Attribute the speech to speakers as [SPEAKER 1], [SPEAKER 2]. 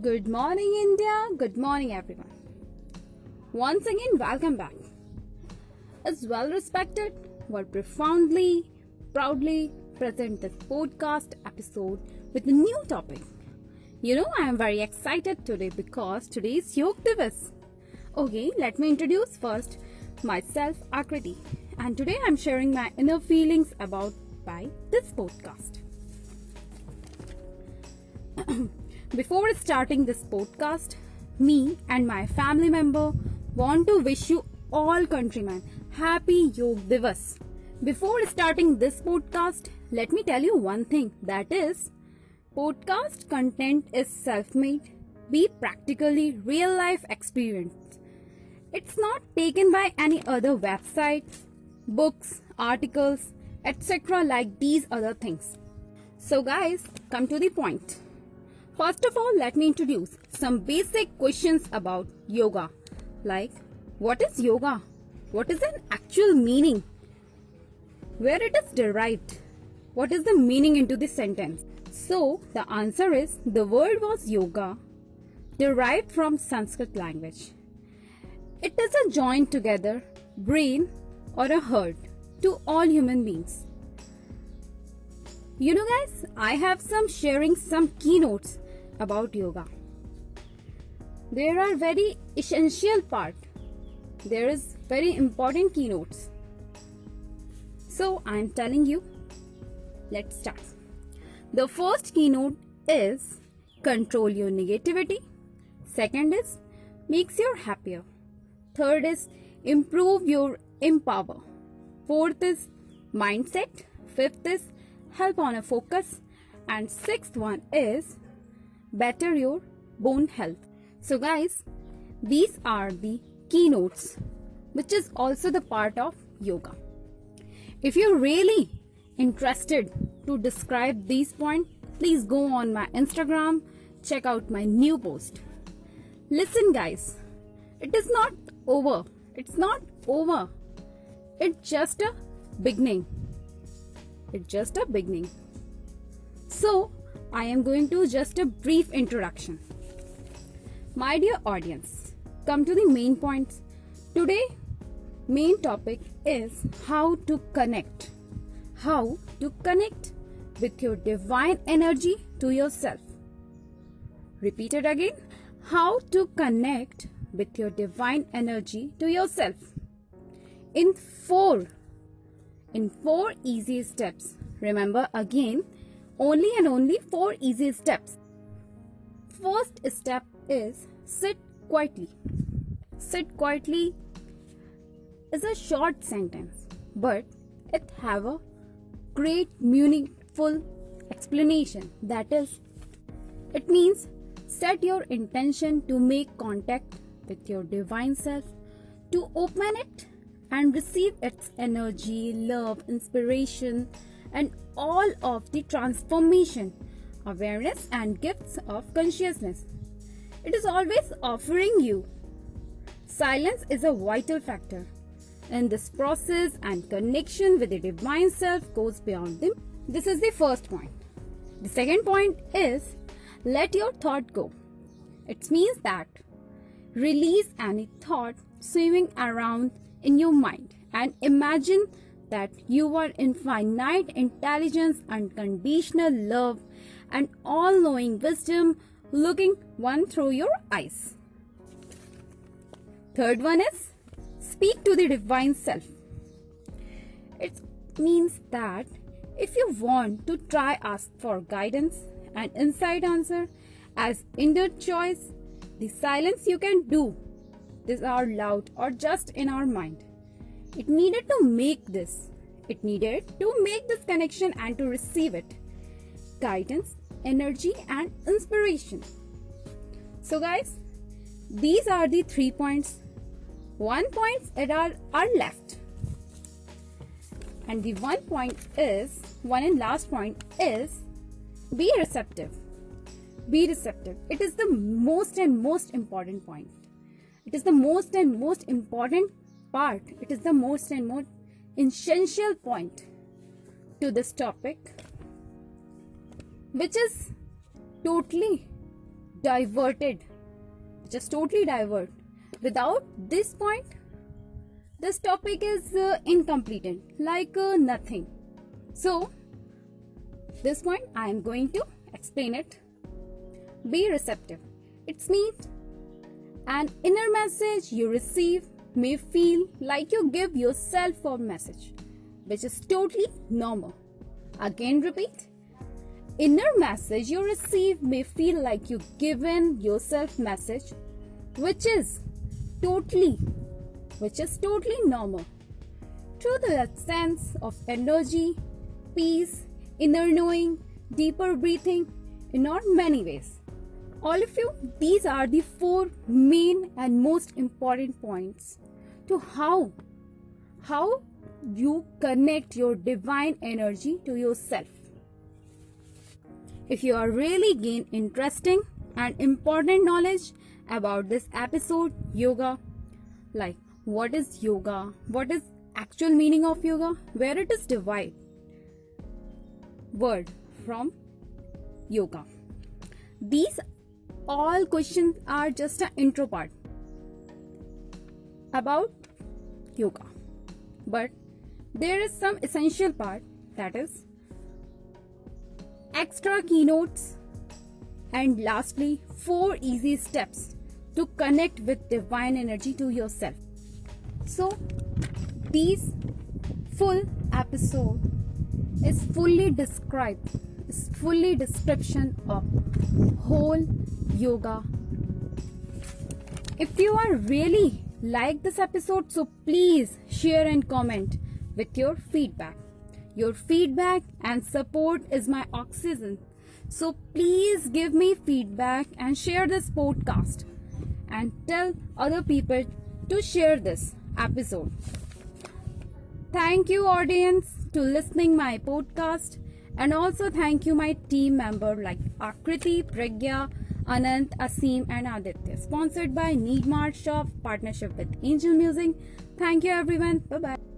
[SPEAKER 1] Good morning, India. Good morning, everyone. Once again, welcome back. As well respected, but profoundly, proudly present this podcast episode with a new topic. You know, I am very excited today because today is Yog Divas. Okay, let me introduce first myself, Akriti, and today I'm sharing my inner feelings about by this podcast. Before starting this podcast, me and my family member want to wish you all countrymen happy Yog Divas. Before starting this podcast, let me tell you one thing that is podcast content is self-made, be practically real life experience. It's not taken by any other websites, books, articles, etc. like these other things. So guys, come to the point. First of all, let me introduce some basic questions about yoga. Like, what is yoga? What is an actual meaning? Where it is derived? What is the meaning into this sentence? So, the answer is the word was yoga, derived from Sanskrit language. It is a joint together brain or a heart to all human beings. You know guys, I have some sharing some keynotes about yoga. There are very essential part. There is very important keynotes. So I am telling you, let's start. The first keynote is control your negativity. Second is makes you happier. Third is improve your empower. Fourth is mindset. Fifth is help on a focus. And sixth one is better your bone health. So guys, these are the keynotes which is also the part of yoga. If you're really interested to describe these points, please go on my Instagram, check out my new post. Listen guys, it is not over. It's not over. It's just a beginning. It's just a beginning. So, I am going to just a brief introduction. My dear audience, come to the main points. Today, main topic is how to connect. How to connect with your divine energy to yourself. Repeat it again. How to connect with your divine energy to yourself. In four, in four easy steps. Remember again, only and only four easy steps. First step is sit quietly. Sit quietly is a short sentence, but it have a great meaningful explanation. That is, it means set your intention to make contact with your divine self, to open it and receive its energy, love, inspiration, and all of the transformation, awareness, and gifts of consciousness. It is always offering you. Silence is a vital factor. In this process and connection with the divine self goes beyond them. This is the first point. The second point is let your thought go. It means that release any thought swimming around in your mind and imagine that you are infinite intelligence, unconditional love, and all knowing wisdom looking one through your eyes. Third one is speak to the divine self. It means that if you want to try ask for guidance and inside answer as inner choice, the silence you can do this out loud or just in our mind. It needed to make this. It needed to make this connection and to receive it. Guidance, energy, and inspiration. So, guys, these are the three points. One point that are, are left. And the one point is, one and last point is be receptive. Be receptive. It is the most and most important point. It is the most and most important part. It is the most and most essential point to this topic, which is totally diverted just totally divert. Without this point this topic is uh, incomplete like uh, nothing. So this point i am going to explain it. Be receptive. It means an inner message you receive may feel like you give yourself a message which is totally normal. Again repeat. Inner message you receive may feel like you given yourself message which is totally which is totally normal. Through the sense of energy peace inner knowing deeper breathing in not many ways all of you these are the four main and most important points to how how you connect your divine energy to yourself. If you are really gain interesting and important knowledge about this episode yoga like what is yoga? What is actual meaning of yoga? Where it is divided? Word from yoga. These all questions are just an intro part about yoga but there is some essential part that is extra keynotes and lastly, four easy steps to connect with divine energy to yourself. So, these full episode is fully described, fully description of whole yoga. If you are really like this episode, so please share and comment with your feedback. Your feedback and support is my oxygen so please give me feedback and share this podcast and tell other people to share this episode. Thank you audience to listening my podcast and also thank you my team member like Akriti, Pragya, Anant, Asim and Aditya. Sponsored by Need Mart Shop, partnership with Angel Music. Thank you everyone. Bye bye.